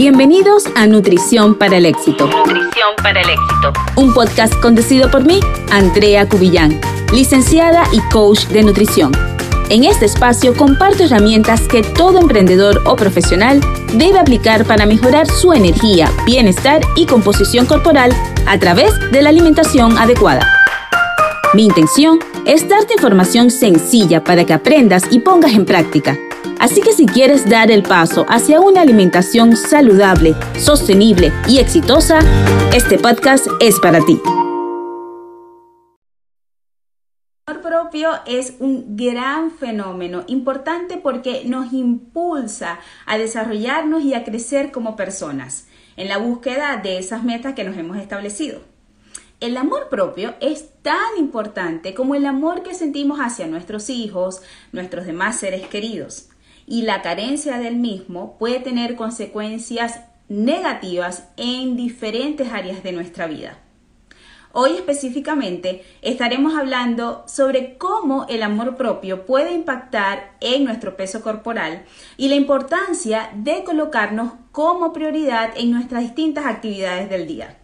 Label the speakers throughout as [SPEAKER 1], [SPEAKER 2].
[SPEAKER 1] Bienvenidos a Nutrición para el Éxito.
[SPEAKER 2] Nutrición para el Éxito.
[SPEAKER 1] Un podcast conducido por mí, Andrea Cubillán, licenciada y coach de nutrición. En este espacio comparto herramientas que todo emprendedor o profesional debe aplicar para mejorar su energía, bienestar y composición corporal a través de la alimentación adecuada. Mi intención es darte información sencilla para que aprendas y pongas en práctica Así que si quieres dar el paso hacia una alimentación saludable, sostenible y exitosa, este podcast es para ti. El amor propio es un gran fenómeno, importante porque nos impulsa a desarrollarnos y a crecer como personas en la búsqueda de esas metas que nos hemos establecido. El amor propio es tan importante como el amor que sentimos hacia nuestros hijos, nuestros demás seres queridos y la carencia del mismo puede tener consecuencias negativas en diferentes áreas de nuestra vida. Hoy específicamente estaremos hablando sobre cómo el amor propio puede impactar en nuestro peso corporal y la importancia de colocarnos como prioridad en nuestras distintas actividades del día.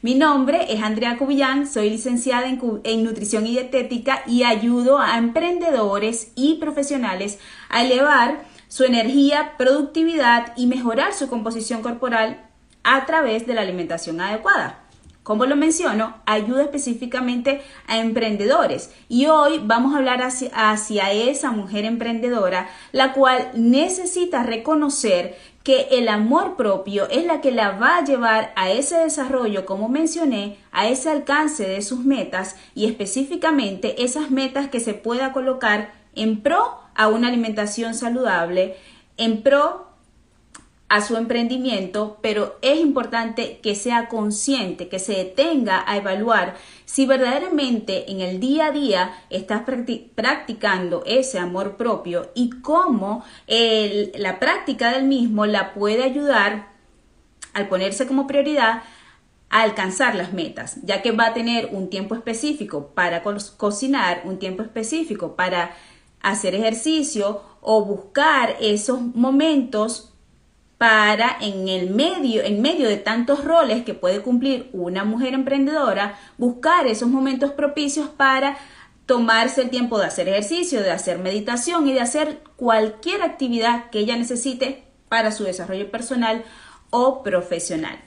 [SPEAKER 1] Mi nombre es Andrea Cubillán, soy licenciada en, nutrición y dietética y ayudo a emprendedores y profesionales a elevar su energía, productividad y mejorar su composición corporal a través de la alimentación adecuada. Como lo menciono, ayuda específicamente a emprendedores y hoy vamos a hablar hacia, hacia, esa mujer emprendedora, la cual necesita reconocer que el amor propio es la que la va a llevar a ese desarrollo, como mencioné, a ese alcance de sus metas y específicamente esas metas que se pueda colocar en pro a una alimentación saludable, en pro a su emprendimiento, pero es importante que sea consciente, que se detenga a evaluar si verdaderamente en el día a día estás practicando ese amor propio y cómo la práctica del mismo la puede ayudar al ponerse como prioridad a alcanzar las metas, ya que va a tener un tiempo específico para cocinar, un tiempo específico para hacer ejercicio o buscar esos momentos para en el medio, en medio de tantos roles que puede cumplir una mujer emprendedora, buscar esos momentos propicios para tomarse el tiempo de hacer ejercicio, de hacer meditación y de hacer cualquier actividad que ella necesite para su desarrollo personal o profesional.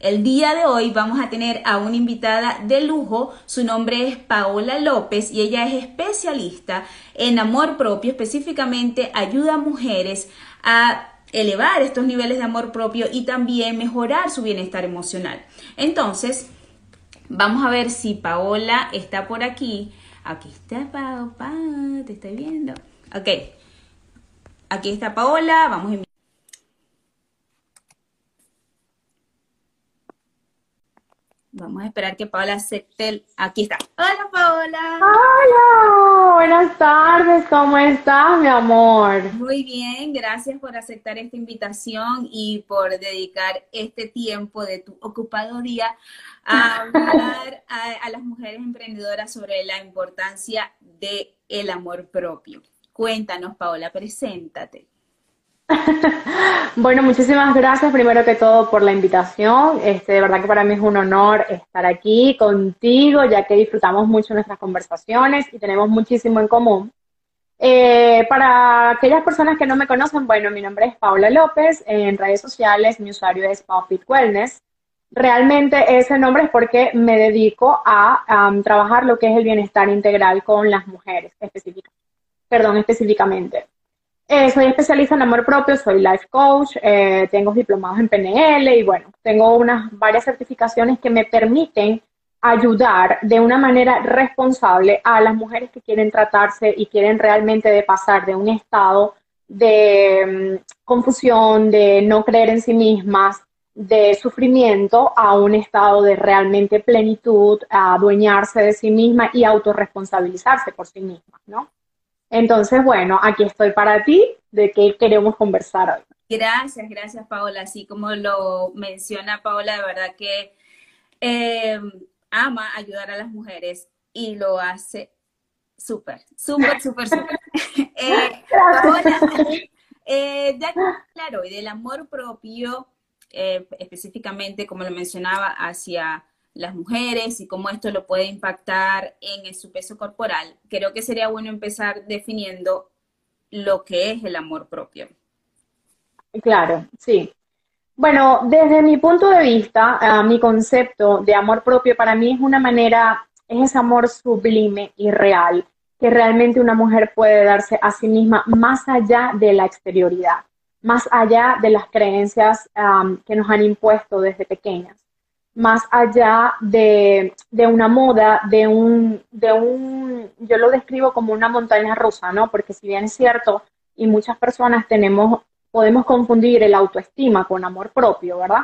[SPEAKER 1] El día de hoy vamos a tener a una invitada de lujo, su nombre es Paola López y ella es especialista en amor propio, específicamente ayuda a mujeres a elevar estos niveles de amor propio y también mejorar su bienestar emocional. Entonces, vamos a ver si Paola está por aquí. Aquí está Paola, te estoy viendo. Ok, aquí está Paola, vamos a Vamos a esperar que Paola acepte Aquí está. Hola, Paola.
[SPEAKER 3] Hola, buenas tardes. ¿Cómo estás, mi amor?
[SPEAKER 1] Muy bien, gracias por aceptar esta invitación y por dedicar este tiempo de tu ocupado día a hablar a, las mujeres emprendedoras sobre la importancia del el amor propio. Cuéntanos, Paola, preséntate.
[SPEAKER 3] bueno, muchísimas gracias primero que todo por la invitación. Este, de verdad que para mí es un honor estar aquí contigo, ya que disfrutamos mucho nuestras conversaciones y tenemos muchísimo en común. Eh, para aquellas personas que no me conocen, bueno, mi nombre es Paula López, en redes sociales mi usuario es Fit Wellness. Realmente ese nombre es porque me dedico a trabajar lo que es el bienestar integral con las mujeres. Perdón, específicamente. Eh, soy especialista en amor propio, soy life coach, eh, tengo diplomados en PNL y bueno, tengo unas varias certificaciones que me permiten ayudar de una manera responsable a las mujeres que quieren tratarse y quieren realmente pasar de un estado de mm, confusión, de no creer en sí mismas, de sufrimiento a un estado de realmente plenitud, a adueñarse de sí misma y autorresponsabilizarse por sí misma, ¿no? Entonces, bueno, aquí estoy para ti, de qué queremos conversar hoy.
[SPEAKER 1] Gracias, gracias Paola. Así como lo menciona Paola, de verdad que em, ama ayudar a las mujeres y lo hace súper, súper, súper, súper. eh, Paola, eh, ya claro, y del amor propio, eh, específicamente, como lo mencionaba, hacia las mujeres y cómo esto lo puede impactar en su peso corporal, creo que sería bueno empezar definiendo lo que es el amor propio.
[SPEAKER 3] Claro, sí. Bueno, desde mi punto de vista, ah, mi concepto de amor propio para mí es una manera, es ese amor sublime y real que realmente una mujer puede darse a sí misma más allá de la exterioridad, más allá de las creencias que nos han impuesto desde pequeñas, más allá de, de, una moda, de un, de un, yo lo describo como una montaña rusa, ¿no? Porque si bien es cierto, y muchas personas tenemos podemos confundir el autoestima con amor propio, ¿verdad?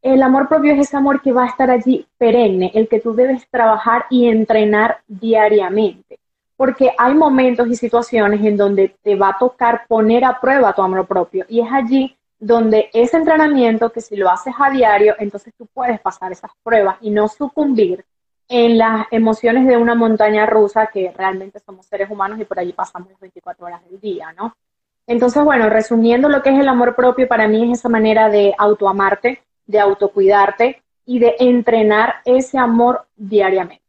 [SPEAKER 3] El amor propio es ese amor que va a estar allí perenne, el que tú debes trabajar y entrenar diariamente. Porque hay momentos y situaciones en donde te va a tocar poner a prueba tu amor propio. Y es allí donde ese entrenamiento, que si lo haces a diario, entonces tú puedes pasar esas pruebas y no sucumbir en las emociones de una montaña rusa que realmente somos seres humanos y por allí pasamos las 24 horas del día, ¿no? Entonces, bueno, resumiendo lo que es el amor propio, para mí es esa manera de autoamarte, de autocuidarte y de entrenar ese amor diariamente.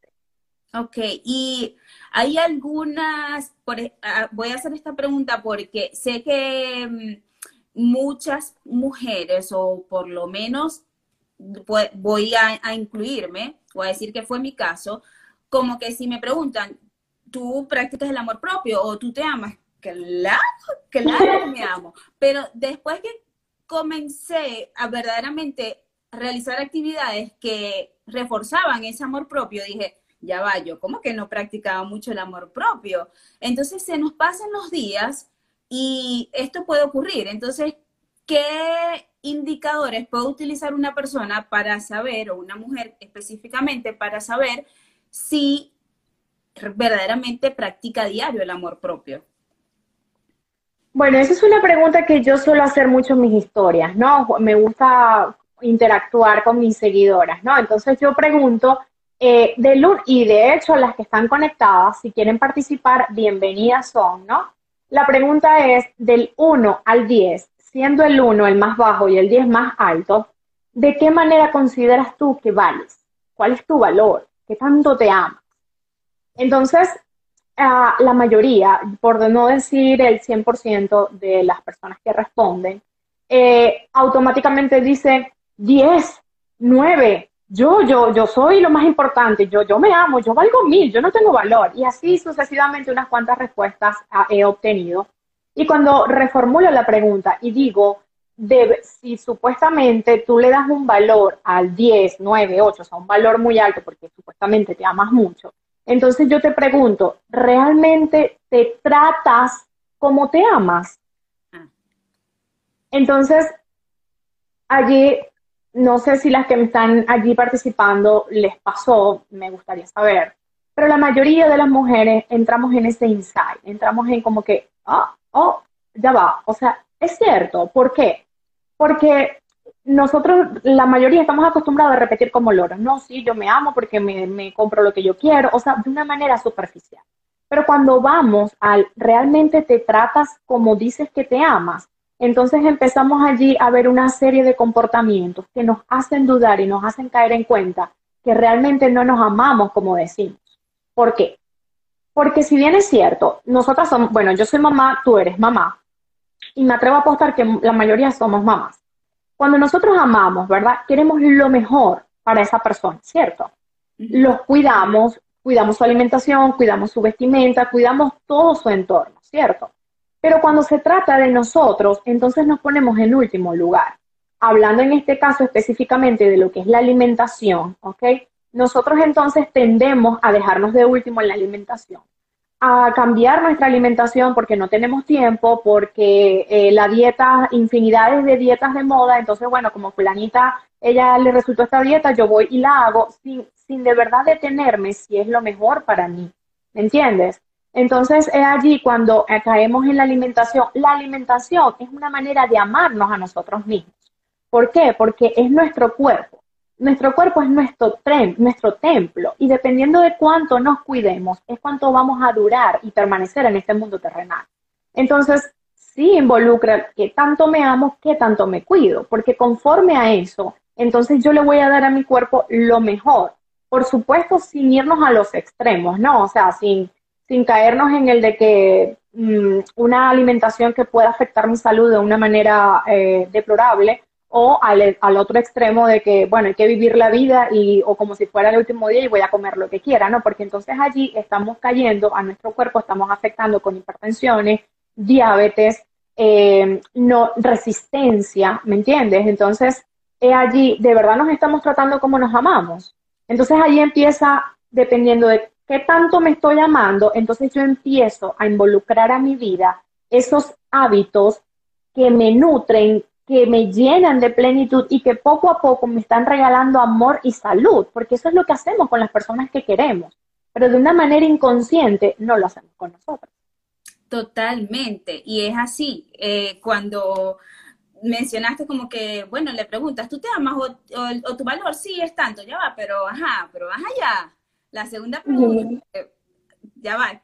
[SPEAKER 1] Ok, y hay algunas, e, ah, voy a hacer esta pregunta porque sé que mm, muchas mujeres, o por lo menos voy a, incluirme, voy a decir que fue mi caso, como que si me preguntan, ¿tú practicas el amor propio o tú te amas? claro, claro que me amo. Pero después que comencé a verdaderamente realizar actividades que reforzaban ese amor propio, dije, ya va, yo como que no practicaba mucho el amor propio. Entonces se nos pasan los días y esto puede ocurrir. Entonces, ¿qué indicadores puede utilizar una persona para saber, o una mujer específicamente, para saber si verdaderamente practica diario el amor propio?
[SPEAKER 3] Bueno, esa es una pregunta que yo suelo hacer mucho en mis historias, ¿no? Me gusta interactuar con mis seguidoras, ¿no? Entonces yo pregunto, eh, de y de hecho las que están conectadas, si quieren participar, bienvenidas son, ¿no? La pregunta es, del 1 al 10, siendo el 1 el más bajo y el 10 más alto, ¿de qué manera consideras tú que vales? ¿Cuál es tu valor? ¿Qué tanto te amas? Entonces, la mayoría, por no decir el 100% de las personas que responden, eh, automáticamente dice 10, 9, yo, yo, yo soy lo más importante, yo, yo me amo, yo valgo mil, yo no tengo valor. Y así sucesivamente unas cuantas respuestas he obtenido. Y cuando reformulo la pregunta y digo, si supuestamente tú le das un valor al 10, 9, 8, o sea, un valor muy alto porque supuestamente te amas mucho, entonces yo te pregunto, ¿realmente te tratas como te amas? Ah. Entonces, allí, no sé si las que están allí participando les pasó, me gustaría saber, pero la mayoría de las mujeres entramos en ese insight, entramos en como que, ah, oh, ya va, o sea, es cierto, ¿por qué? Porque nosotros, la mayoría, estamos acostumbrados a repetir como loros. No, sí, yo me amo porque me, compro lo que yo quiero, o sea, de una manera superficial. Pero cuando vamos al realmente te tratas como dices que te amas, entonces empezamos allí a ver una serie de comportamientos que nos hacen dudar y nos hacen caer en cuenta que realmente no nos amamos como decimos. ¿Por qué? Porque si bien es cierto, nosotras somos, bueno, yo soy mamá, tú eres mamá, y me atrevo a apostar que la mayoría somos mamás. Cuando nosotros amamos, ¿verdad? Queremos lo mejor para esa persona, ¿cierto? Los cuidamos, cuidamos su alimentación, cuidamos su vestimenta, cuidamos todo su entorno, ¿cierto? Pero cuando se trata de nosotros, entonces nos ponemos en último lugar. Hablando en este caso específicamente de lo que es la alimentación, ¿ok? Nosotros entonces tendemos a dejarnos de último en la alimentación a cambiar nuestra alimentación porque no tenemos tiempo, porque eh, la dieta, infinidades de dietas de moda, entonces bueno, como fulanita, ella le resultó esta dieta, yo voy y la hago sin, sin de verdad detenerme si es lo mejor para mí, ¿me entiendes? Entonces es allí cuando caemos en la alimentación. La alimentación es una manera de amarnos a nosotros mismos. ¿Por qué? Porque es nuestro cuerpo nuestro cuerpo es nuestro, nuestro templo y dependiendo de cuánto nos cuidemos es cuánto vamos a durar y permanecer en este mundo terrenal. Entonces, sí involucra qué tanto me amo, qué tanto me cuido, porque conforme a eso, entonces yo le voy a dar a mi cuerpo lo mejor. Por supuesto, sin irnos a los extremos, ¿no? O sea, sin, sin caernos en el de que mm, una alimentación que pueda afectar mi salud de una manera eh, deplorable, o al, otro extremo de que, bueno, hay que vivir la vida y, o como si fuera el último día y voy a comer lo que quiera, ¿no? Porque entonces allí estamos cayendo a nuestro cuerpo, estamos afectando con hipertensiones, diabetes, eh, no, resistencia, ¿me entiendes? Entonces, allí, de verdad nos estamos tratando como nos amamos. Entonces allí empieza, dependiendo de qué tanto me estoy amando, entonces yo empiezo a involucrar a mi vida esos hábitos que me nutren, que me llenan de plenitud y que poco a poco me están regalando amor y salud, porque eso es lo que hacemos con las personas que queremos, pero de una manera inconsciente no lo hacemos con nosotros.
[SPEAKER 1] Totalmente, y es así, eh, cuando mencionaste como que, bueno, le preguntas, ¿tú te amas o, tu valor? Sí, es tanto, ya va, pero ajá, pero vas allá. La segunda pregunta, ya va,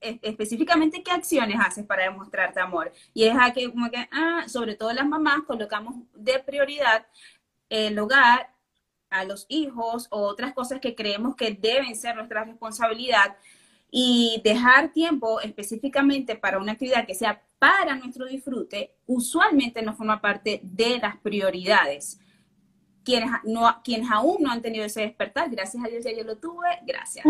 [SPEAKER 1] específicamente qué acciones haces para demostrarte amor. Y es a que, como que, ah, sobre todo las mamás, colocamos de prioridad el hogar, a los hijos o otras cosas que creemos que deben ser nuestra responsabilidad y dejar tiempo específicamente para una actividad que sea para nuestro disfrute, usualmente no forma parte de las prioridades quienes, no, quienes aún no han tenido ese despertar, gracias a Dios ya yo lo tuve, gracias.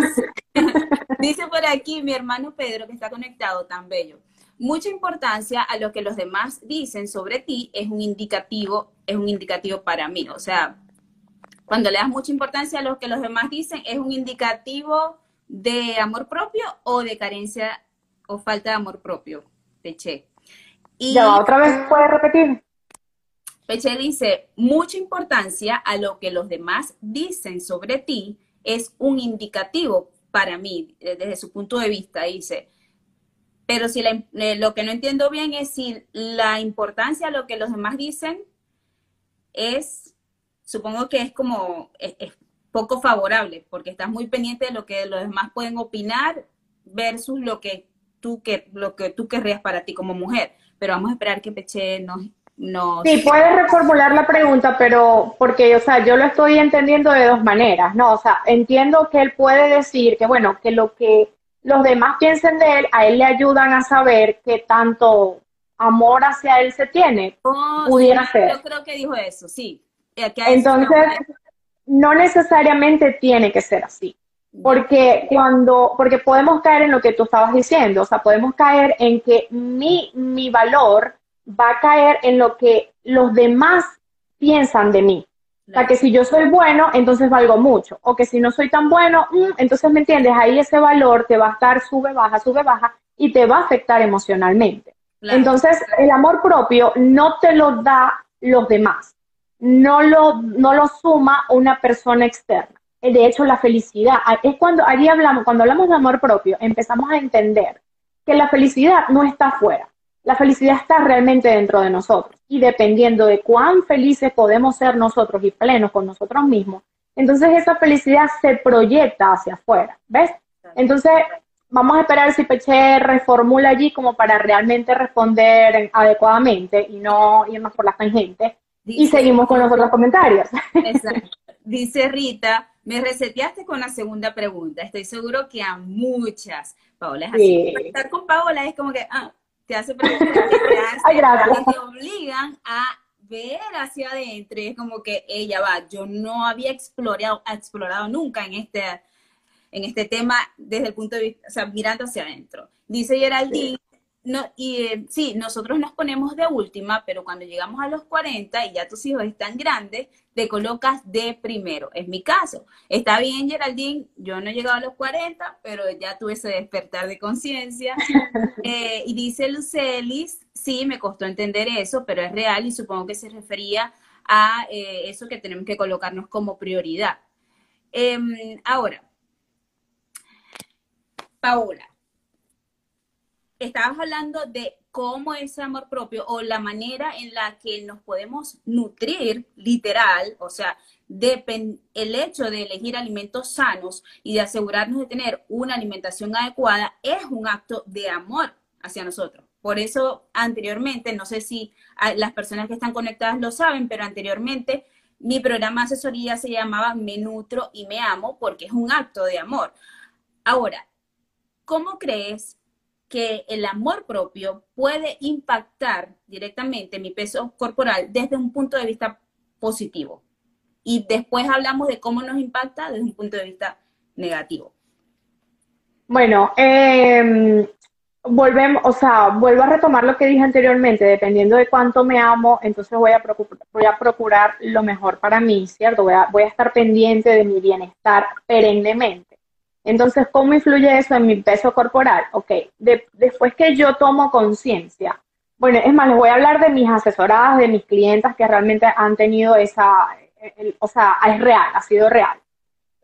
[SPEAKER 1] Dice por aquí mi hermano Pedro, que está conectado, tan bello. Mucha importancia a lo que los demás dicen sobre ti es un indicativo, es un indicativo para mí. O sea, cuando le das mucha importancia a lo que los demás dicen, es un indicativo de amor propio o de carencia o falta de amor propio. Peche.
[SPEAKER 3] Y, ya, otra vez puedes repetir.
[SPEAKER 1] Peche dice, mucha importancia a lo que los demás dicen sobre ti es un indicativo para mí, eh, desde su punto de vista, dice. Pero si eh, lo que no entiendo bien es si la importancia a lo que los demás dicen es, supongo que es como, es, poco favorable, porque estás muy pendiente de lo que los demás pueden opinar versus lo que tú, que, lo que tú querrías para ti como mujer. Pero vamos a esperar que Peche nos
[SPEAKER 3] Sí, puedes reformular la pregunta, pero porque, o sea, yo lo estoy entendiendo de dos maneras, ¿no? O sea, entiendo que él puede decir que, bueno, que lo que los demás piensen de él, a él le ayudan a saber qué tanto amor hacia él se tiene,
[SPEAKER 1] oh, pudiera ser. Yo creo que dijo eso, sí.
[SPEAKER 3] Eh, Entonces, no necesariamente tiene que ser así. Porque cuando, porque podemos caer en lo que tú estabas diciendo, o sea, podemos caer en que mi, mi valor va a caer en lo que los demás piensan de mí. O sea, que si yo soy bueno, entonces valgo mucho. O que si no soy tan bueno, mm, entonces, ¿me entiendes? Ahí ese valor te va a estar sube, baja, sube, baja y te va a afectar emocionalmente. Entonces, el amor propio no te lo da los demás. No lo, no lo suma una persona externa. De hecho, la felicidad, es cuando, allí hablamos, cuando hablamos de amor propio, empezamos a entender que la felicidad no está afuera la felicidad está realmente dentro de nosotros. Y dependiendo de cuán felices podemos ser nosotros y plenos con nosotros mismos, entonces esa felicidad se proyecta hacia afuera. ¿Ves? Entonces, vamos a esperar si Peche reformula allí como para realmente responder adecuadamente y no irnos por la tangente. y seguimos con los otros comentarios.
[SPEAKER 1] Exacto. Dice Rita, me reseteaste con la segunda pregunta. Estoy seguro que a muchas. Paola es así. Estar con Paola es como que, ah, te hace preguntas que te, obligan a ver hacia adentro. Y es como que ella va, yo no había explorado, explorado nunca en este, en este tema desde el punto de vista, o sea, mirando hacia adentro. Dice Geraldine, no, y eh, sí, nosotros nos ponemos de última, pero cuando llegamos a los 40 y ya tus hijos están grandes, te colocas de primero. Es mi caso. Está bien, Geraldine, yo no he llegado a los 40, pero ya tuve ese despertar de conciencia. Eh, y dice Lucelis, sí, me costó entender eso, pero es real y supongo que se refería a eh, eso que tenemos que colocarnos como prioridad. Em, ahora, Paola, estabas hablando de cómo ese amor propio o la manera en la que nos podemos nutrir, literal, o sea, el hecho de elegir alimentos sanos y de asegurarnos de tener una alimentación adecuada es un acto de amor hacia nosotros. Por eso anteriormente, no sé si las personas que están conectadas lo saben, pero anteriormente mi programa de asesoría se llamaba Me Nutro y Me Amo porque es un acto de amor. Ahora, ¿cómo crees que el amor propio puede impactar directamente mi peso corporal desde un punto de vista positivo? Y después hablamos de cómo nos impacta desde un punto de vista negativo.
[SPEAKER 3] Bueno, eh, volvemos, o sea, vuelvo a retomar lo que dije anteriormente, dependiendo de cuánto me amo, entonces voy a, procurar, voy a procurar lo mejor para mí, ¿cierto? Voy a, voy a estar pendiente de mi bienestar perennemente. Entonces, ¿cómo influye eso en mi peso corporal? Ok, después que yo tomo conciencia, bueno, es más, les voy a hablar de mis asesoradas, de mis clientas que realmente han tenido esa, o sea, es real, ha sido real.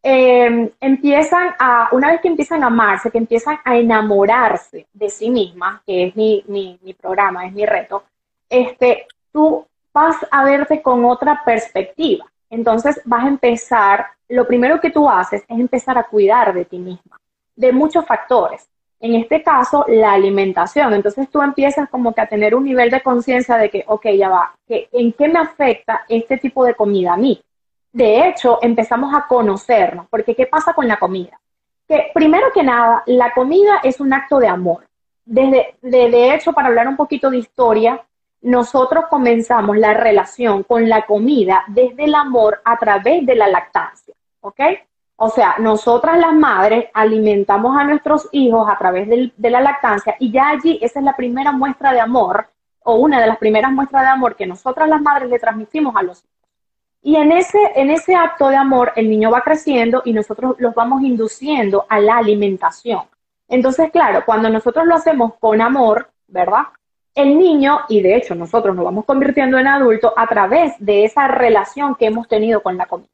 [SPEAKER 3] Em, empiezan a, una vez que empiezan a amarse, que empiezan a enamorarse de sí mismas, que es mi, mi, mi programa, es mi reto, este, tú vas a verte con otra perspectiva. Entonces vas a empezar, lo primero que tú haces es empezar a cuidar de ti misma, de muchos factores. En este caso, la alimentación. Entonces tú empiezas como que a tener un nivel de conciencia de que, ok, ya va, que, ¿en qué me afecta este tipo de comida a mí? de hecho, empezamos a conocernos, porque ¿qué pasa con la comida? Que primero que nada, la comida es un acto de amor. Desde, de, hecho, para hablar un poquito de historia, nosotros comenzamos la relación con la comida desde el amor a través de la lactancia, ¿ok? O sea, nosotras las madres alimentamos a nuestros hijos a través de la lactancia y ya allí esa es la primera muestra de amor o una de las primeras muestras de amor que nosotras las madres le transmitimos a los hijos. Y en ese, en ese acto de amor, el niño va creciendo y nosotros los vamos induciendo a la alimentación. Entonces, claro, cuando nosotros lo hacemos con amor, ¿verdad? El niño, y de hecho nosotros nos vamos convirtiendo en adultos a través de esa relación que hemos tenido con la comida.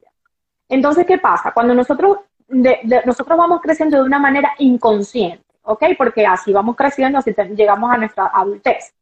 [SPEAKER 3] Entonces, ¿qué pasa? Cuando nosotros, nosotros vamos creciendo de una manera inconsciente, ¿ok? Porque así vamos creciendo, así llegamos a nuestra adultez.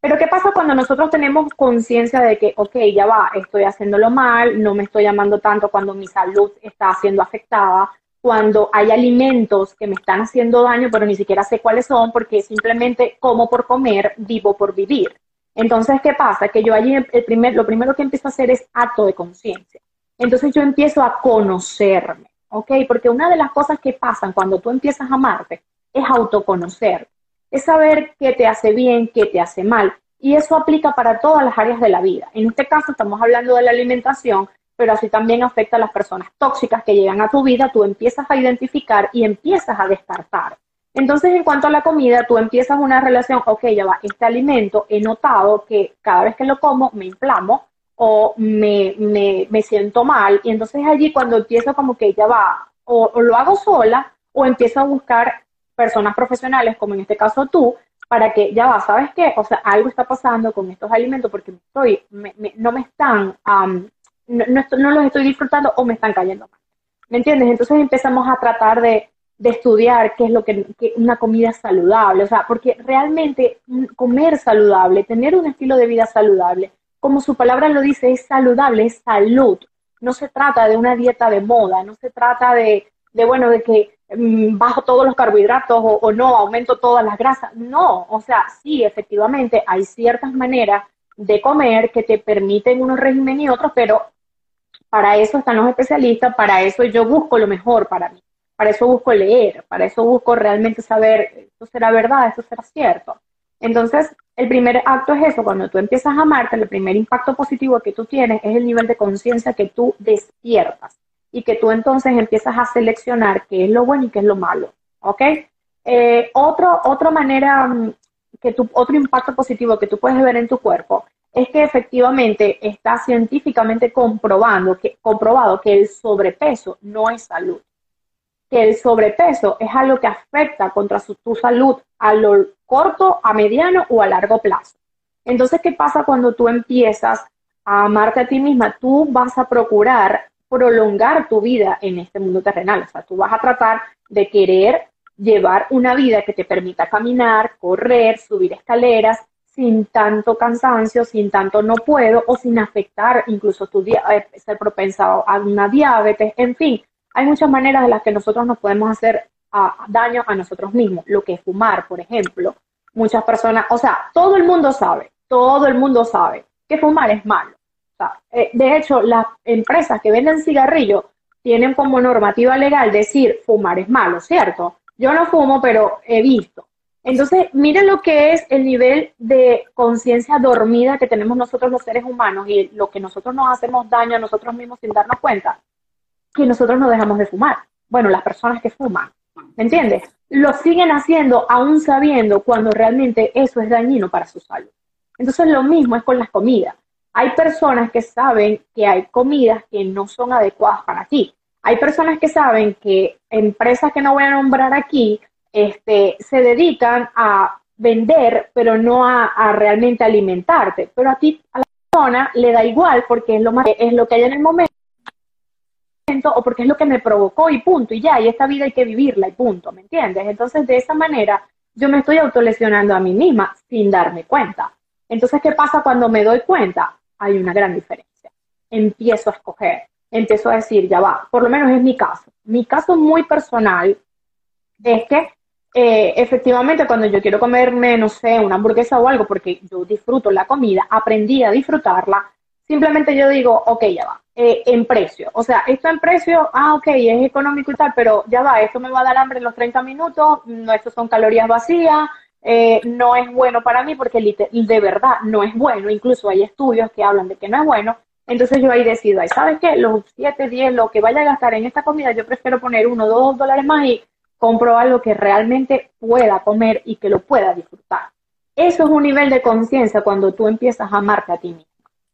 [SPEAKER 3] Pero ¿qué pasa cuando nosotros tenemos conciencia de que, ok, ya va, estoy haciéndolo mal, no me estoy llamando tanto cuando mi salud está siendo afectada, cuando hay alimentos que me están haciendo daño, pero ni siquiera sé cuáles son, porque simplemente como por comer, vivo por vivir. Entonces, ¿qué pasa? Que yo allí el primer, lo primero que empiezo a hacer es acto de conciencia. Entonces yo empiezo a conocerme, ¿ok? Porque una de las cosas que pasan cuando tú empiezas a amarte es autoconocer es saber qué te hace bien, qué te hace mal. Y eso aplica para todas las áreas de la vida. En este caso estamos hablando de la alimentación, pero así también afecta a las personas tóxicas que llegan a tu vida, tú empiezas a identificar y empiezas a descartar. Entonces, en cuanto a la comida, tú empiezas una relación, ok, ya va, este alimento he notado que cada vez que lo como me inflamo o me, me, siento mal, y entonces allí cuando empiezo como que ya va, o lo hago sola o empiezo a buscar personas profesionales, como en este caso tú, para que ya va, ¿sabes qué? O sea, algo está pasando con estos alimentos porque estoy, no me están, no, no, los estoy disfrutando o me están cayendo mal. ¿Me entiendes? Entonces empezamos a tratar de, de estudiar qué es lo que, una comida saludable, o sea, porque realmente comer saludable, tener un estilo de vida saludable, como su palabra lo dice, es saludable, es salud. No se trata de una dieta de moda, no se trata de, de bueno, de que Mm, bajo todos los carbohidratos o, no, aumento todas las grasas. No, o sea, sí, efectivamente hay ciertas maneras de comer que te permiten unos regímenes y otros, pero para eso están los especialistas, para eso yo busco lo mejor para mí, para eso busco leer, para eso busco realmente saber, esto será verdad, esto será cierto. Entonces, el primer acto es eso, cuando tú empiezas a amarte, el primer impacto positivo que tú tienes es el nivel de conciencia que tú despiertas y que tú entonces empiezas a seleccionar qué es lo bueno y qué es lo malo, ¿ok? Eh, otro, otra manera, mm, que tu, otro impacto positivo que tú puedes ver en tu cuerpo es que efectivamente está científicamente comprobando que, comprobado que el sobrepeso no es salud, que el sobrepeso es algo que afecta contra tu salud a lo corto, a mediano o a largo plazo. Entonces, ¿qué pasa cuando tú empiezas a amarte a ti misma? Tú vas a procurar prolongar tu vida en este mundo terrenal. O sea, tú vas a tratar de querer llevar una vida que te permita caminar, correr, subir escaleras sin tanto cansancio, sin tanto no puedo o sin afectar incluso tu eh, ser propensado a una diabetes, en fin, hay muchas maneras de las que nosotros nos podemos hacer ah, daño a nosotros mismos. Lo que es fumar, por ejemplo, Muchas personas, o sea, todo el mundo sabe, todo el mundo sabe que fumar es malo. Eh, de hecho, las empresas que venden cigarrillos tienen como normativa legal decir fumar es malo, ¿cierto? Yo no fumo, pero he visto. Entonces, miren lo que es el nivel de conciencia dormida que tenemos nosotros los seres humanos y lo que nosotros nos hacemos daño a nosotros mismos sin darnos cuenta, que nosotros no dejamos de fumar. Bueno, las personas que fuman, ¿me entiendes? Lo siguen haciendo aún sabiendo cuando realmente eso es dañino para su salud. Entonces, lo mismo es con las comidas. Hay personas que saben que hay comidas que no son adecuadas para ti. Hay personas que saben que empresas que no voy a nombrar aquí este, se dedican a vender, pero no a, realmente alimentarte. Pero a ti, a la persona, le da igual porque es lo, más, es lo que hay en el momento o porque es lo que me provocó y punto, y ya, y esta vida hay que vivirla y punto, ¿me entiendes? Entonces, de esa manera, yo me estoy autolesionando a mí misma sin darme cuenta. Entonces, ¿qué pasa cuando me doy cuenta? Hay una gran diferencia. Empiezo a escoger, empiezo a decir, ya va, por lo menos es mi caso. Mi caso muy personal es que eh, efectivamente cuando yo quiero comerme, no sé, una hamburguesa o algo, porque yo disfruto la comida, aprendí a disfrutarla, simplemente yo digo, ok, ya va, eh, en precio. O sea, esto en precio, ah, ok, es económico y tal, pero ya va, esto me va a dar hambre en los 30 minutos, no, esto son calorías vacías, eh, no es bueno para mí porque de verdad no es bueno, incluso hay estudios que hablan de que no es bueno, entonces yo ahí decido, ¿sabes qué? Los 7, 10, lo que vaya a gastar en esta comida, yo prefiero poner uno, dos dólares más y compro algo que realmente pueda comer y que lo pueda disfrutar. Eso es un nivel de conciencia cuando tú empiezas a amarte a ti mismo.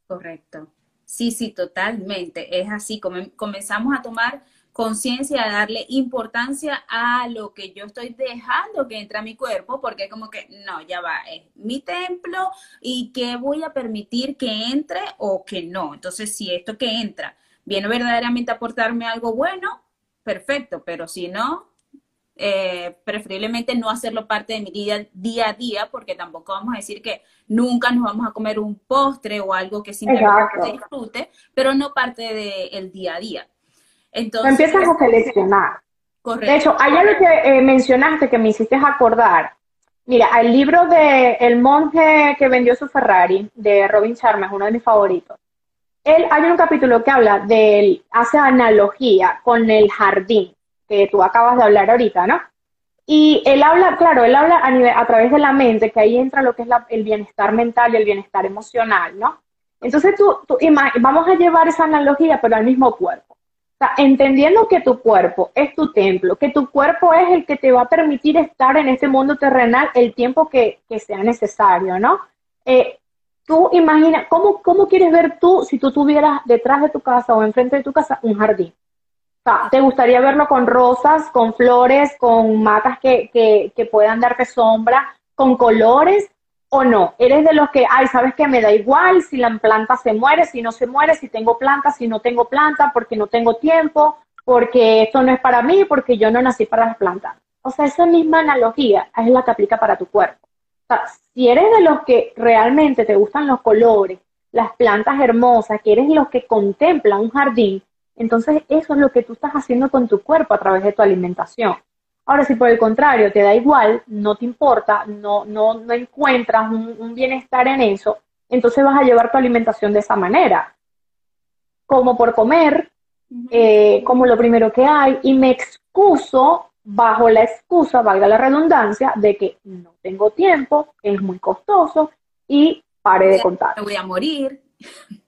[SPEAKER 1] Correcto. Sí, sí, totalmente. Es así. comenzamos a tomar conciencia, a darle importancia a lo que yo estoy dejando que entre a mi cuerpo, porque como que, no, ya va, es mi templo y que voy a permitir que entre o que no. Entonces, si esto que entra viene verdaderamente a aportarme algo bueno, perfecto, pero si no, eh, preferiblemente no hacerlo parte de mi día, día a día, porque tampoco vamos a decir que nunca nos vamos a comer un postre o algo que simplemente disfrute, pero no parte del día a día.
[SPEAKER 3] Entonces, empiezas a seleccionar. Correcto. De hecho, hay algo que eh, mencionaste que me hiciste acordar. Mira, el libro de El monje que vendió su Ferrari, de Robin Sharma, es uno de mis favoritos. Él, hay un capítulo que habla de, hace analogía con el jardín, que tú acabas de hablar ahorita, ¿no? Y él habla, claro, él habla a, través de la mente, que ahí entra lo que es el bienestar mental y el bienestar emocional, ¿no? Entonces tú, tú vamos a llevar esa analogía, pero al mismo cuerpo entendiendo que tu cuerpo es tu templo, que tu cuerpo es el que te va a permitir estar en este mundo terrenal el tiempo que, sea necesario, ¿no? Eh, tú imagina, ¿cómo, ¿cómo quieres ver tú si tú tuvieras detrás de tu casa o enfrente de tu casa un jardín? ¿Te gustaría verlo con rosas, con flores, con matas que, que, que puedan darte sombra, con colores? o no? ¿Eres de los que, ay, sabes que me da igual si la planta se muere, si no se muere, si tengo planta, si no tengo planta, porque no tengo tiempo, porque esto no es para mí, porque yo no nací para las plantas? O sea, esa misma analogía es la que aplica para tu cuerpo. O sea, si eres de los que realmente te gustan los colores, las plantas hermosas, que eres los que contemplan un jardín, entonces eso es lo que tú estás haciendo con tu cuerpo a través de tu alimentación. Ahora, si por el contrario te da igual, no te importa, no, no, no encuentras un, bienestar en eso, entonces vas a llevar tu alimentación de esa manera. Como por comer, eh, como lo primero que hay, y me excuso bajo la excusa, valga la redundancia, de que no tengo tiempo, es muy costoso y pare de contar.
[SPEAKER 1] Me voy a morir.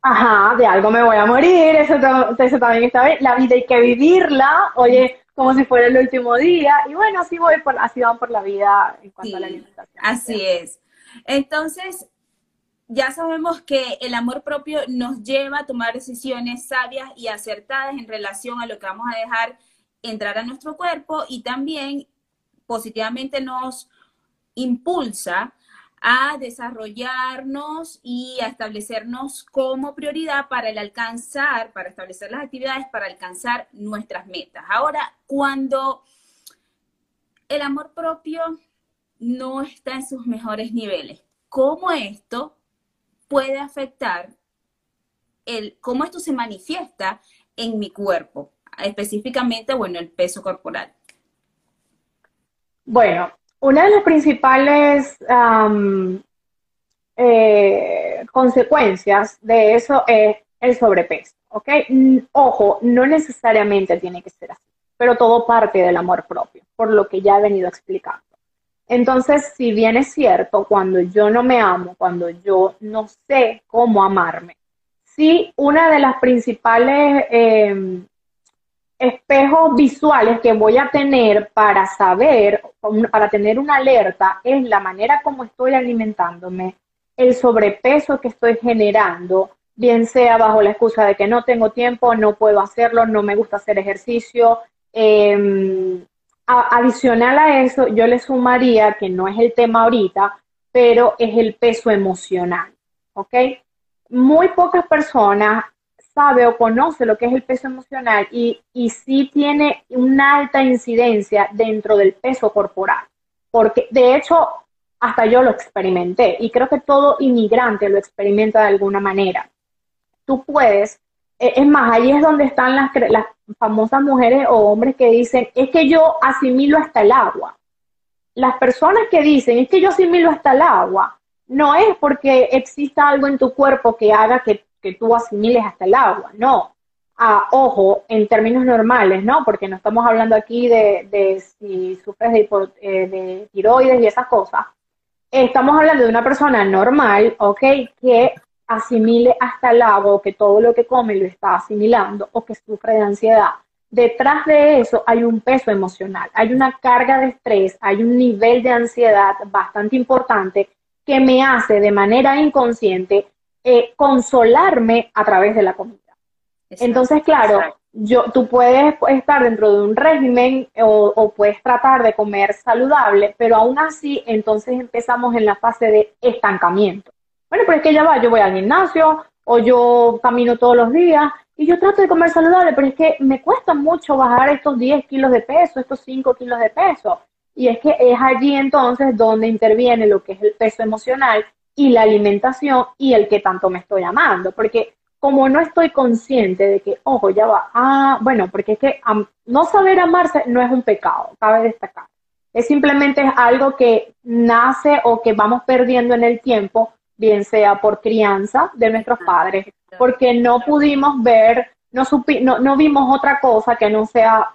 [SPEAKER 3] Ajá, de algo me voy a morir, eso, eso también está bien. La vida hay que vivirla. Oye, como si fuera el último día. Y bueno, así voy por, así van por la vida en cuanto a la alimentación.
[SPEAKER 1] Así es. Entonces, ya sabemos que el amor propio nos lleva a tomar decisiones sabias y acertadas en relación a lo que vamos a dejar entrar a nuestro cuerpo y también positivamente nos impulsa a desarrollarnos y a establecernos como prioridad para el alcanzar, para establecer las actividades para alcanzar nuestras metas. Ahora, cuando el amor propio no está en sus mejores niveles, ¿cómo esto puede afectar el, cómo esto se manifiesta en mi cuerpo? Específicamente, bueno, el peso corporal.
[SPEAKER 3] Bueno, una de las principales eh, consecuencias de eso es el sobrepeso, ¿ok? Ojo, no necesariamente tiene que ser así, pero todo parte del amor propio, por lo que ya he venido explicando. Entonces, si bien es cierto, cuando yo no me amo, cuando yo no sé cómo amarme, sí, una de las principales em, espejos visuales que voy a tener para saber, para tener una alerta, es la manera como estoy alimentándome, el sobrepeso que estoy generando, bien sea bajo la excusa de que no tengo tiempo, no puedo hacerlo, no me gusta hacer ejercicio. Em, adicional a eso, yo le sumaría, que no es el tema ahorita, pero es el peso emocional, ¿ok? Muy pocas personas sabe o conoce lo que es el peso emocional y, y sí tiene una alta incidencia dentro del peso corporal. Porque de hecho, hasta yo lo experimenté y creo que todo inmigrante lo experimenta de alguna manera. Tú puedes, eh, es más, ahí es donde están las, las famosas mujeres o hombres que dicen, es que yo asimilo hasta el agua. Las personas que dicen, es que yo asimilo hasta el agua, no es porque exista algo en tu cuerpo que haga que, que tú asimiles hasta el agua, no. Ah, ojo, en términos normales, ¿no? Porque no estamos hablando aquí de, de si sufres de, eh, de tiroides y esas cosas, estamos hablando de una persona normal, ¿ok? Que asimile hasta el agua que todo lo que come lo está asimilando o que sufre de ansiedad. Detrás de eso hay un peso emocional, hay una carga de estrés, hay un nivel de ansiedad bastante importante que me hace de manera inconsciente eh, consolarme a través de la comida. Entonces, claro, yo, tú puedes estar dentro de un régimen o, puedes tratar de comer saludable, pero aún así entonces empezamos en la fase de estancamiento. Bueno, pero es que ya va, yo voy al gimnasio o yo camino todos los días y yo trato de comer saludable, pero es que me cuesta mucho bajar estos 10 kilos de peso, estos 5 kilos de peso. Y es que es allí entonces donde interviene lo que es el peso emocional y la alimentación y el que tanto me estoy amando, porque como no estoy consciente de que, ojo, ya va, ah, bueno, porque es que no saber amarse no es un pecado, cabe destacar. Es simplemente algo que nace o que vamos perdiendo en el tiempo, bien sea por crianza de nuestros padres, porque no pudimos ver, no, no, no vimos otra cosa que no sea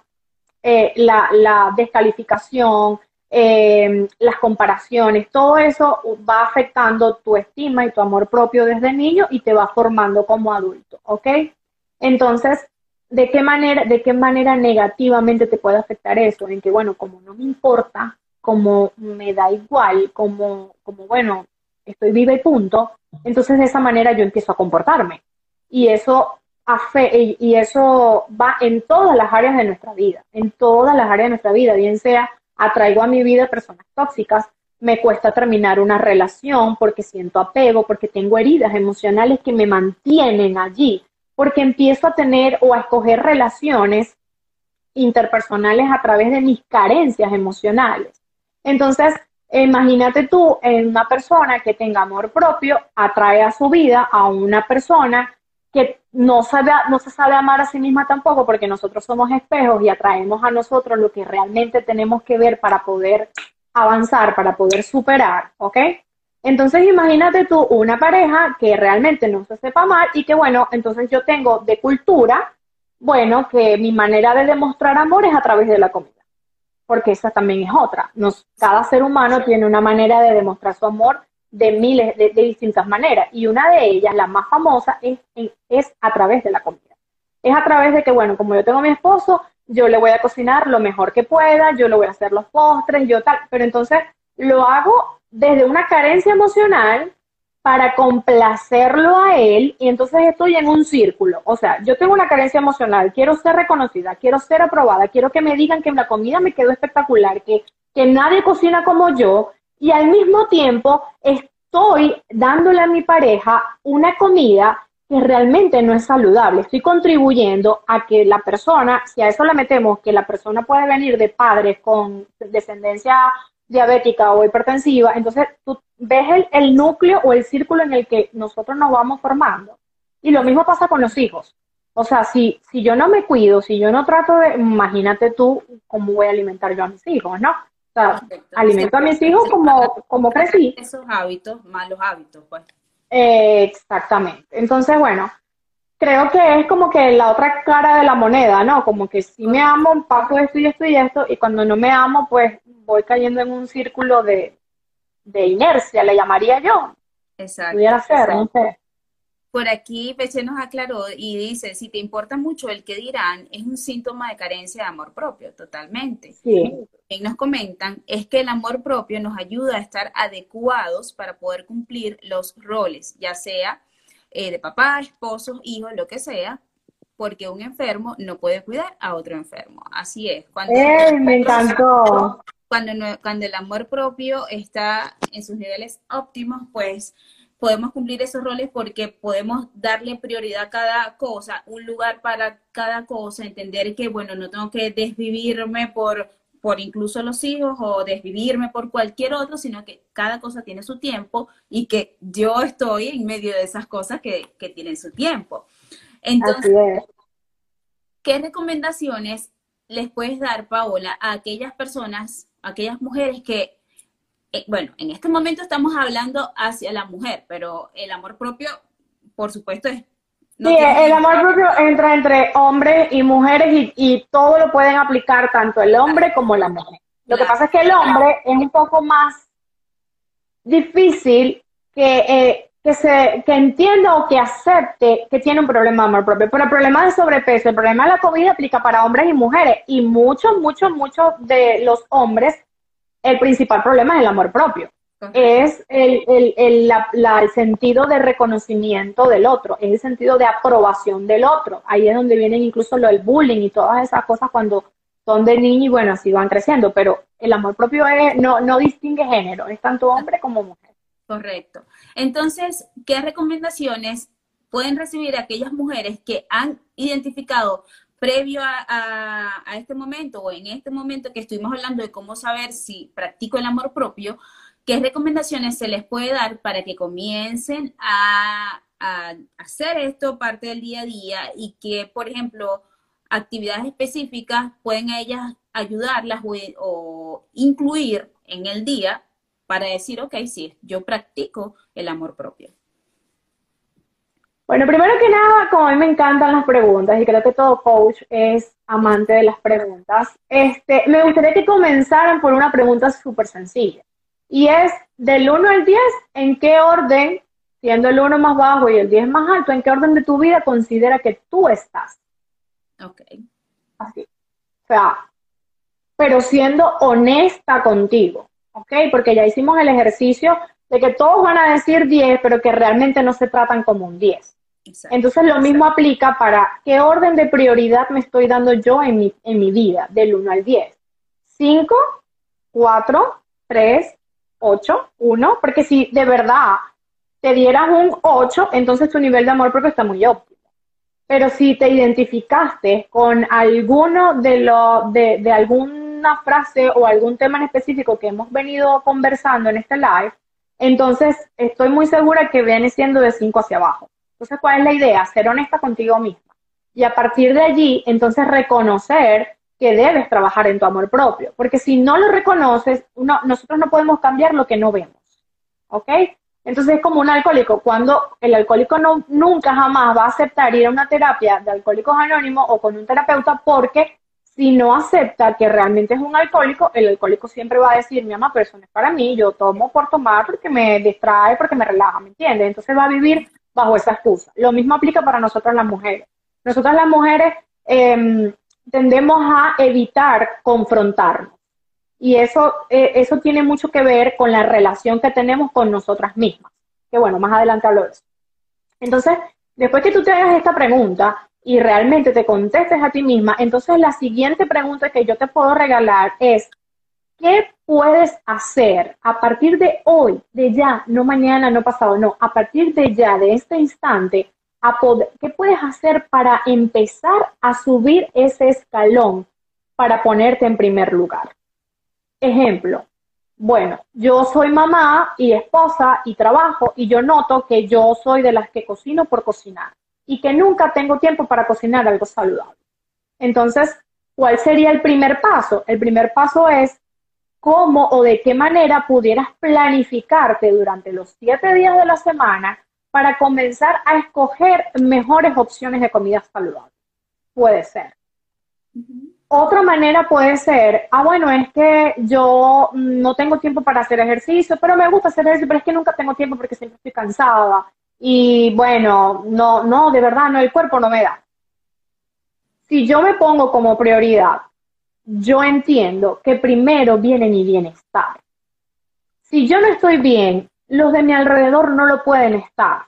[SPEAKER 3] eh, la, la descalificación, eh, las comparaciones, todo eso va afectando tu estima y tu amor propio desde niño y te va formando como adulto, ¿ok? Entonces, ¿de qué manera, de qué manera negativamente te puede afectar eso? En que, bueno, como no me importa, como me da igual, como, como bueno, estoy viva y punto, entonces de esa manera yo empiezo a comportarme. Y eso y eso va en todas las áreas de nuestra vida, en todas las áreas de nuestra vida, bien sea atraigo a mi vida personas tóxicas, me cuesta terminar una relación porque siento apego, porque tengo heridas emocionales que me mantienen allí, porque empiezo a tener o a escoger relaciones interpersonales a través de mis carencias emocionales. Entonces, imagínate tú en una persona que tenga amor propio, atrae a su vida a una persona que no, sabe, no se sabe amar a sí misma tampoco porque nosotros somos espejos y atraemos a nosotros lo que realmente tenemos que ver para poder avanzar, para poder superar, ¿ok? Entonces imagínate tú una pareja que realmente no se sepa amar y que bueno, entonces yo tengo de cultura, bueno, que mi manera de demostrar amor es a través de la comida, porque esa también es otra. Nos, cada ser humano tiene una manera de demostrar su amor de miles, de, distintas maneras. Y una de ellas, la más famosa, es, es a través de la comida. Es a través de que, bueno, como yo tengo a mi esposo, yo le voy a cocinar lo mejor que pueda, yo le voy a hacer los postres, yo tal, pero entonces lo hago desde una carencia emocional para complacerlo a él y entonces estoy en un círculo. O sea, yo tengo una carencia emocional, quiero ser reconocida, quiero ser aprobada, quiero que me digan que la comida me quedó espectacular, que, que nadie cocina como yo y al mismo tiempo estoy dándole a mi pareja una comida que realmente no es saludable. Estoy contribuyendo a que la persona, si a eso le metemos que la persona puede venir de padres con descendencia diabética o hipertensiva, entonces tú ves el, el núcleo o el círculo en el que nosotros nos vamos formando. Y lo mismo pasa con los hijos. O sea, si, si yo no me cuido, si yo no trato de, imagínate tú cómo voy a alimentar yo a mis hijos, ¿no? O sea, alimento a mis hijos como, como crecí.
[SPEAKER 1] Esos hábitos, malos hábitos, pues.
[SPEAKER 3] exactamente. Entonces, bueno, creo que es como que la otra cara de la moneda, ¿no? Como que si me amo, paso esto y esto y esto, y cuando no me amo, pues voy cayendo en un círculo de, de inercia, le llamaría yo.
[SPEAKER 1] Exacto.
[SPEAKER 3] Pudiera ser, no sé.
[SPEAKER 1] Por aquí Peche nos aclaró y dice, si te importa mucho el que dirán, es un síntoma de carencia de amor propio, totalmente.
[SPEAKER 3] Sí.
[SPEAKER 1] Y nos comentan, es que el amor propio nos ayuda a estar adecuados para poder cumplir los roles, ya sea eh, de papá, esposo, hijo, lo que sea, porque un enfermo no puede cuidar a otro enfermo. Así es.
[SPEAKER 3] Cuando me encantó!
[SPEAKER 1] Cuando, cuando el amor propio está en sus niveles óptimos, pues podemos cumplir esos roles porque podemos darle prioridad a cada cosa, un lugar para cada cosa, entender que, bueno, no tengo que desvivirme por, por incluso los hijos o desvivirme por cualquier otro, sino que cada cosa tiene su tiempo y que yo estoy en medio de esas cosas que, que tienen su tiempo. Entonces, ¿qué recomendaciones les puedes dar, Paola, a aquellas personas, a aquellas mujeres que eh, bueno, en este momento estamos hablando hacia la mujer, pero el amor propio, por supuesto, es...
[SPEAKER 3] sí, el amor propio entra entre hombres y mujeres y, todo lo pueden aplicar tanto el hombre como la mujer. Lo que pasa es que el hombre es un poco más difícil que, eh, que, se, que entienda o que acepte que tiene un problema de amor propio. Pero el problema de sobrepeso, el problema de la COVID aplica para hombres y mujeres. Y muchos, muchos, muchos de los hombres el principal problema es el amor propio. Es el, el, el, sentido de reconocimiento del otro, es el sentido de aprobación del otro. Ahí es donde vienen incluso lo del bullying y todas esas cosas cuando son de niño y bueno, así van creciendo. Pero el amor propio no, no distingue género, es tanto hombre como mujer.
[SPEAKER 1] Correcto. Entonces, ¿qué recomendaciones pueden recibir aquellas mujeres que han identificado previo a, este momento o en este momento que estuvimos hablando de cómo saber si practico el amor propio, ¿qué recomendaciones se les puede dar para que comiencen a, hacer esto parte del día a día y que, por ejemplo, actividades específicas pueden ellas ayudarlas o, o incluir en el día para decir, ok, sí, yo practico el amor propio?
[SPEAKER 3] Bueno, primero que nada, como a mí me encantan las preguntas y creo que todo coach es amante de las preguntas, este, me gustaría que comenzaran por una pregunta súper sencilla. Y es, del 1 al 10, ¿en qué orden, siendo el 1 más bajo y el 10 más alto, en qué orden de tu vida considera que tú estás?
[SPEAKER 1] Ok.
[SPEAKER 3] Así. O sea, pero siendo honesta contigo, ¿ok? Porque ya hicimos el ejercicio de que todos van a decir 10, pero que realmente no se tratan como un 10. Entonces lo mismo aplica para qué orden de prioridad me estoy dando yo en mi, en mi vida, del 1 al 10. 5, 4, 3, 8, 1, porque si de verdad te dieras un 8, entonces tu nivel de amor propio está muy óptimo. Pero si te identificaste con alguno de, lo, de, de alguna frase o algún tema en específico que hemos venido conversando en este live, entonces estoy muy segura que viene siendo de 5 hacia abajo. Entonces, ¿cuál es la idea? Ser honesta contigo misma. Y a partir de allí, entonces reconocer que debes trabajar en tu amor propio. Porque si no lo reconoces, nosotros no podemos cambiar lo que no vemos. ¿Ok? Entonces es como un alcohólico. Cuando el alcohólico no, nunca jamás va a aceptar ir a una terapia de alcohólicos anónimos o con un terapeuta porque si no acepta que realmente es un alcohólico, el alcohólico siempre va a decir, mi mamá, pero eso no es para mí, yo tomo por tomar porque me distrae, porque me relaja, ¿me entiendes? Entonces va a vivir bajo esa excusa. Lo mismo aplica para nosotras las mujeres. Nosotras las mujeres em, tendemos a evitar confrontarnos. Y eso, eh, eso tiene mucho que ver con la relación que tenemos con nosotras mismas. Que bueno, más adelante hablo de eso. Entonces, después que tú te hagas esta pregunta y realmente te contestes a ti misma, entonces la siguiente pregunta que yo te puedo regalar es, ¿Qué puedes hacer a partir de hoy, de ya, no mañana, no pasado, no, a partir de ya, de este instante, ¿qué puedes hacer para empezar a subir ese escalón para ponerte en primer lugar? Ejemplo, bueno, yo soy mamá y esposa y trabajo y yo noto que yo soy de las que cocino por cocinar y que nunca tengo tiempo para cocinar algo saludable. Entonces, ¿cuál sería el primer paso? El primer paso es cómo o de qué manera pudieras planificarte durante los siete días de la semana para comenzar a escoger mejores opciones de comida saludable. Puede ser. Otra manera puede ser, ah, bueno, es que yo no tengo tiempo para hacer ejercicio, pero me gusta hacer ejercicio, pero es que nunca tengo tiempo porque siempre estoy cansada. Y bueno, no, no, de verdad, no, el cuerpo no me da. Si yo me pongo como prioridad, yo entiendo que primero viene mi bienestar. Si yo no estoy bien, los de mi alrededor no lo pueden estar.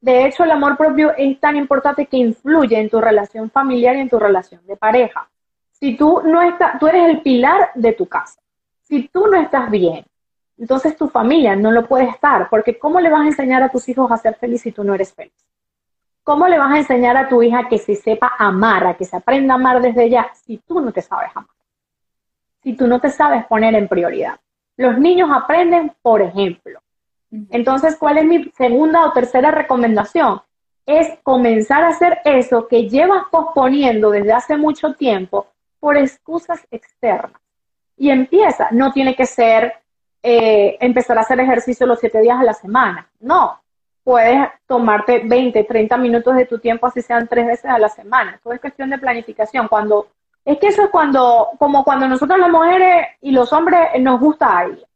[SPEAKER 3] De hecho, el amor propio es tan importante que influye en tu relación familiar y en tu relación de pareja. Si tú no estás, tú eres el pilar de tu casa. Si tú no estás bien, entonces tu familia no lo puede estar, porque ¿cómo le vas a enseñar a tus hijos a ser felices si tú no eres feliz? ¿Cómo le vas a enseñar a tu hija que se sepa amar, a que se aprenda a amar desde ya, si tú no te sabes amar? Si tú no te sabes poner en prioridad. Los niños aprenden, por ejemplo. Entonces, ¿cuál es mi segunda o tercera recomendación? Es comenzar a hacer eso que llevas posponiendo desde hace mucho tiempo por excusas externas. Y empieza, no tiene que ser eh, empezar a hacer ejercicio los siete días a la semana, no. Puedes tomarte 20, 30 minutos de tu tiempo, así sean tres veces a la semana. Todo es cuestión de planificación. Cuando, es que eso es cuando, como cuando nosotros las mujeres y los hombres nos gusta a alguien.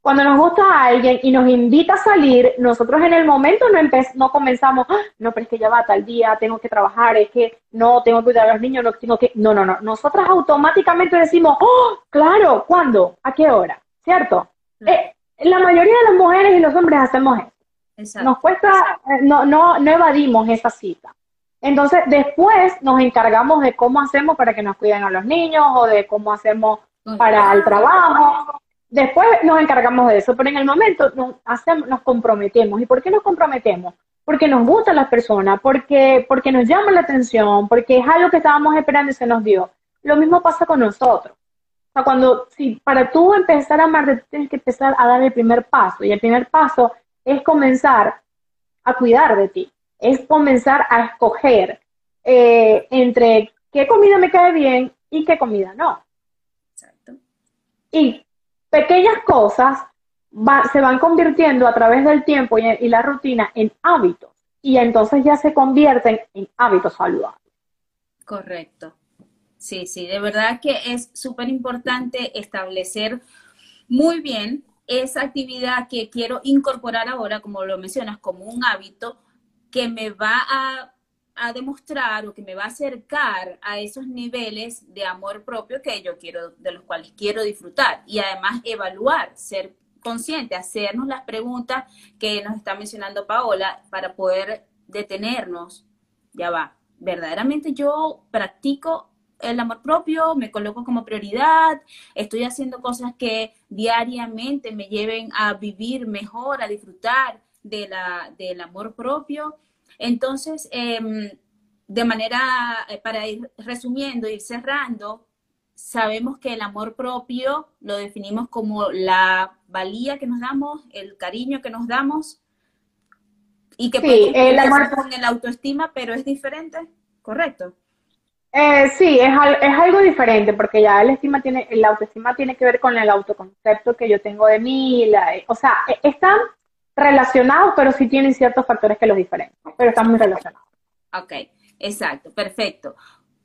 [SPEAKER 3] Cuando nos gusta a alguien y nos invita a salir, nosotros en el momento no, no comenzamos, ah, no, pero es que ya va tal día, tengo que trabajar, es que no, tengo que cuidar a los niños, no tengo que... No, no, no. Nosotras automáticamente decimos, oh, claro, ¿cuándo? ¿A qué hora? ¿Cierto? Eh, la mayoría de las mujeres y los hombres hacemos eso. Nos cuesta, eh, no, no, no evadimos esa cita. Entonces, después nos encargamos de cómo hacemos para que nos cuiden a los niños o de cómo hacemos para el trabajo Después nos encargamos de eso, pero en el momento nos, hacemos, nos comprometemos. ¿Y por qué nos comprometemos? Porque nos gustan las personas, porque, porque nos llama la atención, porque es algo que estábamos esperando y se nos dio. Lo mismo pasa con nosotros. O sea, cuando, si para tú empezar a amar, tienes que empezar a dar el primer paso. Y el primer paso es comenzar a cuidar de ti. Es comenzar a escoger eh, entre qué comida me cae bien y qué comida no. Exacto. Y pequeñas cosas se van convirtiendo a través del tiempo y, la rutina en hábitos y entonces ya se convierten en hábitos saludables.
[SPEAKER 1] Correcto. Sí, sí, de verdad que es súper importante establecer muy bien esa actividad que quiero incorporar ahora, como lo mencionas, como un hábito que me va a a demostrar o que me va a acercar a esos niveles de amor propio que yo quiero, de los cuales quiero disfrutar. Y además evaluar, ser consciente, hacernos las preguntas que nos está mencionando Paola para poder detenernos. Ya va, verdaderamente yo practico el amor propio, me coloco como prioridad, estoy haciendo cosas que diariamente me lleven a vivir mejor, a disfrutar de la, del amor propio. Entonces, em, de manera, eh, para ir resumiendo, ir cerrando, sabemos que el amor propio lo definimos como la valía que nos damos, el cariño que nos damos y que
[SPEAKER 3] sí, el amor
[SPEAKER 1] con el autoestima, pero es diferente, ¿correcto?
[SPEAKER 3] Eh, sí, es, es, algo diferente porque ya la estima tiene, la autoestima tiene que ver con el autoconcepto que yo tengo de mí, o sea, e, están relacionados, pero sí tienen ciertos factores que los diferencian, pero están muy relacionados.
[SPEAKER 1] Ok, exacto, perfecto.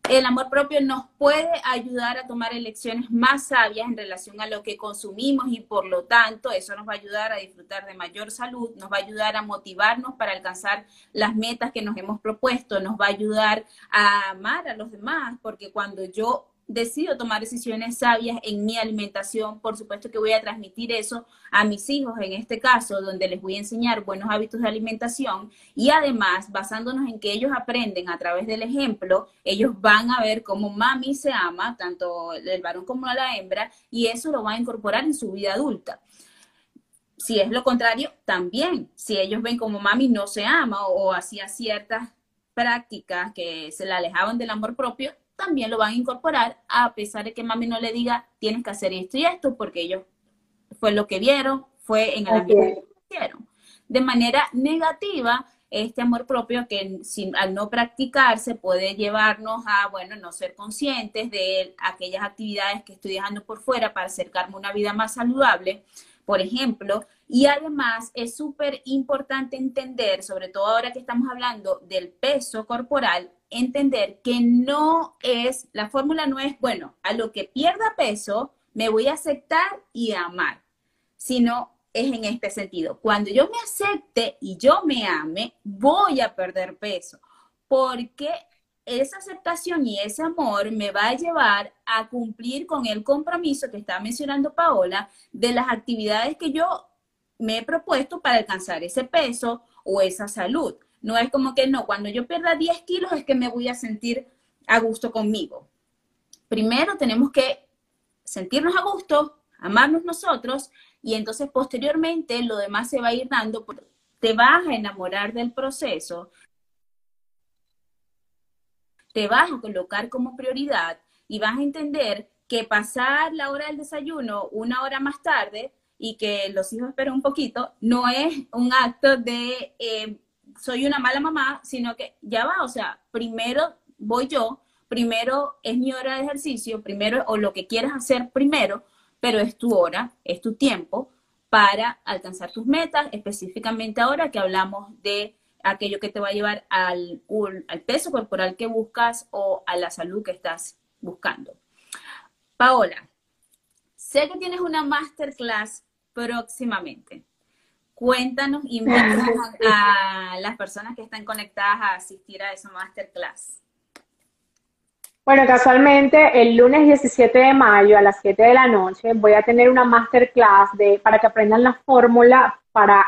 [SPEAKER 1] El amor propio nos puede ayudar a tomar elecciones más sabias en relación a lo que consumimos y por lo tanto eso nos va a ayudar a disfrutar de mayor salud, nos va a ayudar a motivarnos para alcanzar las metas que nos hemos propuesto, nos va a ayudar a amar a los demás, porque cuando yo decido tomar decisiones sabias en mi alimentación, por supuesto que voy a transmitir eso a mis hijos en este caso, donde les voy a enseñar buenos hábitos de alimentación. Y además, basándonos en que ellos aprenden a través del ejemplo, ellos van a ver cómo mami se ama, tanto el varón como la hembra, y eso lo va a incorporar en su vida adulta. Si es lo contrario, también, si ellos ven como mami no se ama o, o hacía ciertas prácticas que se la alejaban del amor propio, también lo van a incorporar a pesar de que mami no le diga tienes que hacer esto y esto porque ellos fue lo que vieron, fue en el ambiente que hicieron. De manera negativa, este amor propio que sin, al no practicarse puede llevarnos a, bueno, no ser conscientes de aquellas actividades que estoy dejando por fuera para acercarme a una vida más saludable, por ejemplo. Y además es súper importante entender, sobre todo ahora que estamos hablando del peso corporal, entender que no es, la fórmula no es, bueno, a lo que pierda peso, me voy a aceptar y amar, sino es en este sentido. Cuando yo me acepte y yo me ame, voy a perder peso, porque esa aceptación y ese amor me va a llevar a cumplir con el compromiso que está mencionando Paola de las actividades que yo me he propuesto para alcanzar ese peso o esa salud. No es como que no, cuando yo pierda 10 kilos es que me voy a sentir a gusto conmigo. Primero tenemos que sentirnos a gusto, amarnos nosotros y entonces posteriormente lo demás se va a ir dando, te vas a enamorar del proceso, te vas a colocar como prioridad y vas a entender que pasar la hora del desayuno una hora más tarde y que los hijos esperen un poquito, no es un acto de eh, soy una mala mamá, sino que ya va, o sea, primero voy yo, primero es mi hora de ejercicio, primero o lo que quieras hacer primero, pero es tu hora, es tu tiempo para alcanzar tus metas, específicamente ahora que hablamos de aquello que te va a llevar al, al peso corporal que buscas o a la salud que estás buscando. Paola, sé que tienes una masterclass próximamente. Cuéntanos, y a, a las personas que están conectadas a asistir a esa masterclass.
[SPEAKER 3] Bueno, casualmente el lunes 17 de mayo a las 7 de la noche voy a tener una masterclass de, para que aprendan la fórmula para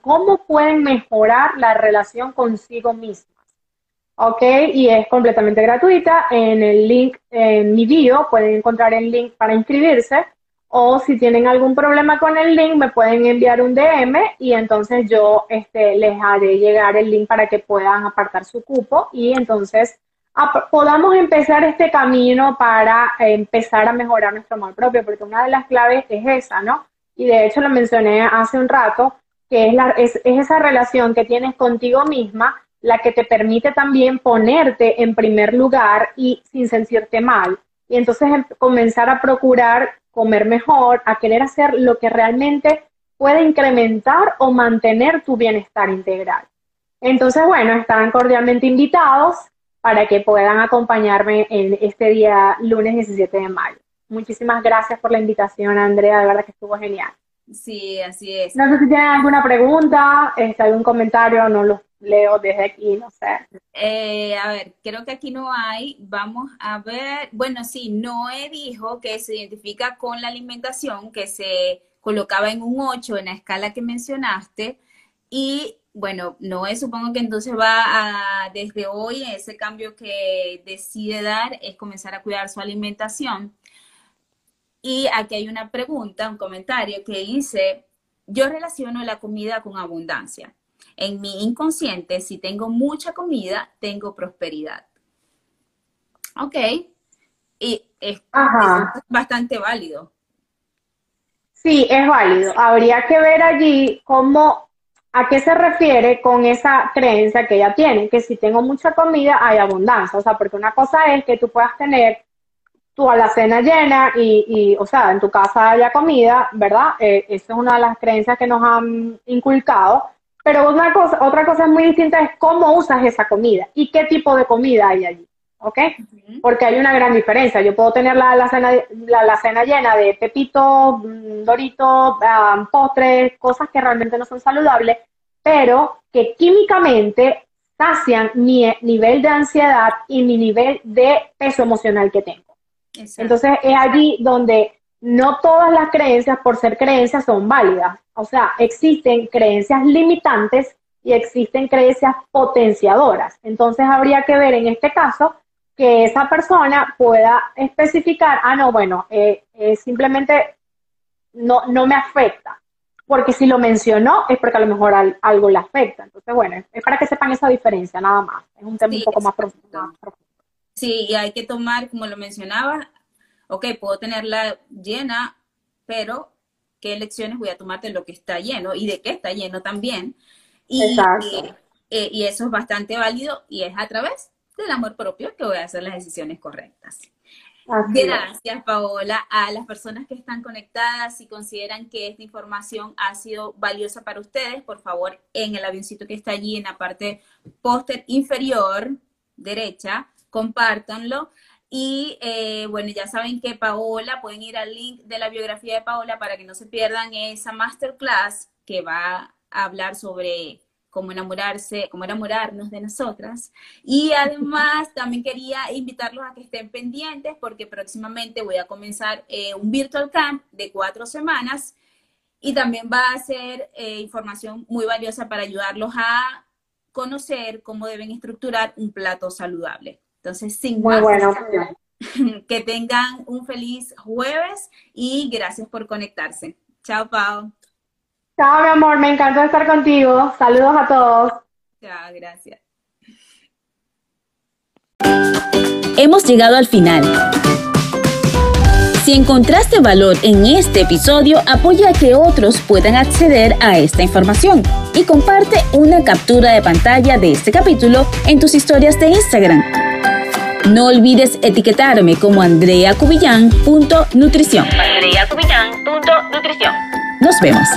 [SPEAKER 3] cómo pueden mejorar la relación consigo mismas. ¿Ok? Y es completamente gratuita. En el link, en mi bio, pueden encontrar el link para inscribirse. O si tienen algún problema con el link, me pueden enviar un DM y entonces yo este, les haré llegar el link para que puedan apartar su cupo y entonces podamos empezar este camino para empezar a mejorar nuestro amor propio, porque una de las claves es esa, ¿no? Y de hecho lo mencioné hace un rato, que es, la, es, esa relación que tienes contigo misma la que te permite también ponerte en primer lugar y sin sentirte mal. Y entonces em, comenzar a procurar comer mejor, a querer hacer lo que realmente puede incrementar o mantener tu bienestar integral. Entonces, bueno, están cordialmente invitados para que puedan acompañarme en este día lunes 17 de mayo. Muchísimas gracias por la invitación, Andrea, de verdad que estuvo genial.
[SPEAKER 1] Sí, así es.
[SPEAKER 3] No sé si tienen alguna pregunta, este, algún comentario, no los leo desde aquí, no sé.
[SPEAKER 1] Eh, a ver, creo que aquí no hay. Vamos a ver. Bueno, sí, Noé dijo que se identifica con la alimentación, que se colocaba en un 8 en la escala que mencionaste. Y bueno, Noé supongo que entonces va a, desde hoy, ese cambio que decide dar es comenzar a cuidar su alimentación. Y aquí hay una pregunta, un comentario que dice, yo relaciono la comida con abundancia. En mi inconsciente, si tengo mucha comida, tengo prosperidad. Ok. Y es bastante válido.
[SPEAKER 3] Sí, es válido. Habría que ver allí cómo ¿A qué se refiere con esa creencia que ella tiene? Que si tengo mucha comida hay abundancia. O sea, porque una cosa es que tú puedas tener tu alacena llena y, o sea, en tu casa haya comida, ¿verdad? Eh, esa es una de las creencias que nos han inculcado. Pero una cosa, otra cosa muy distinta es cómo usas esa comida y qué tipo de comida hay allí. ¿Ok? Porque hay una gran diferencia. Yo puedo tener la alacena, la alacena llena de pepitos, mm, doritos, um, postres, cosas que realmente no son saludables, pero que químicamente sacian mi nivel de ansiedad y mi nivel de peso emocional que tengo. Entonces es allí donde no todas las creencias por ser creencias son válidas. O sea, existen creencias limitantes y existen creencias potenciadoras. Entonces habría que ver en este caso que esa persona pueda especificar, ah, no, bueno, eh, eh, simplemente no, no me afecta. Porque si lo mencionó es porque a lo mejor algo le afecta. Entonces, bueno, es para que sepan esa diferencia, nada más. Es un tema un poco más profundo,
[SPEAKER 1] Sí, y hay que tomar, como lo mencionaba, ok, puedo tenerla llena, pero ¿qué lecciones voy a tomar de lo que está lleno y de qué está lleno también? Y, Exacto eh, y eso es bastante válido y es a través del amor propio que voy a hacer las decisiones correctas. Gracias, Paola. A las personas que están conectadas, si consideran que esta información ha sido valiosa para ustedes, por favor, en el avioncito que está allí en la parte póster inferior derecha, compártanlo. Y eh, bueno, ya saben que Paola, pueden ir al link de la biografía de Paola para que no se pierdan esa masterclass que va a hablar sobre cómo enamorarse, cómo enamorarnos de nosotras. Y además también quería invitarlos a que estén pendientes porque próximamente voy a comenzar eh, un virtual camp de cuatro semanas y también va a ser eh, información muy valiosa para ayudarlos a conocer cómo deben estructurar un plato saludable. Entonces, sin
[SPEAKER 3] muy bueno.
[SPEAKER 1] que tengan un feliz jueves y gracias por conectarse. Chao, Pau.
[SPEAKER 3] Chao, mi amor, me encanta estar contigo. Saludos a todos.
[SPEAKER 1] Chao, gracias.
[SPEAKER 2] Hemos llegado al final. Si encontraste valor en este episodio, apoya a que otros puedan acceder a esta información y comparte una captura de pantalla de este capítulo en tus historias de Instagram. No olvides etiquetarme como andreacubillán.nutrición.
[SPEAKER 4] andreacubillán.nutrición.
[SPEAKER 2] Nos vemos.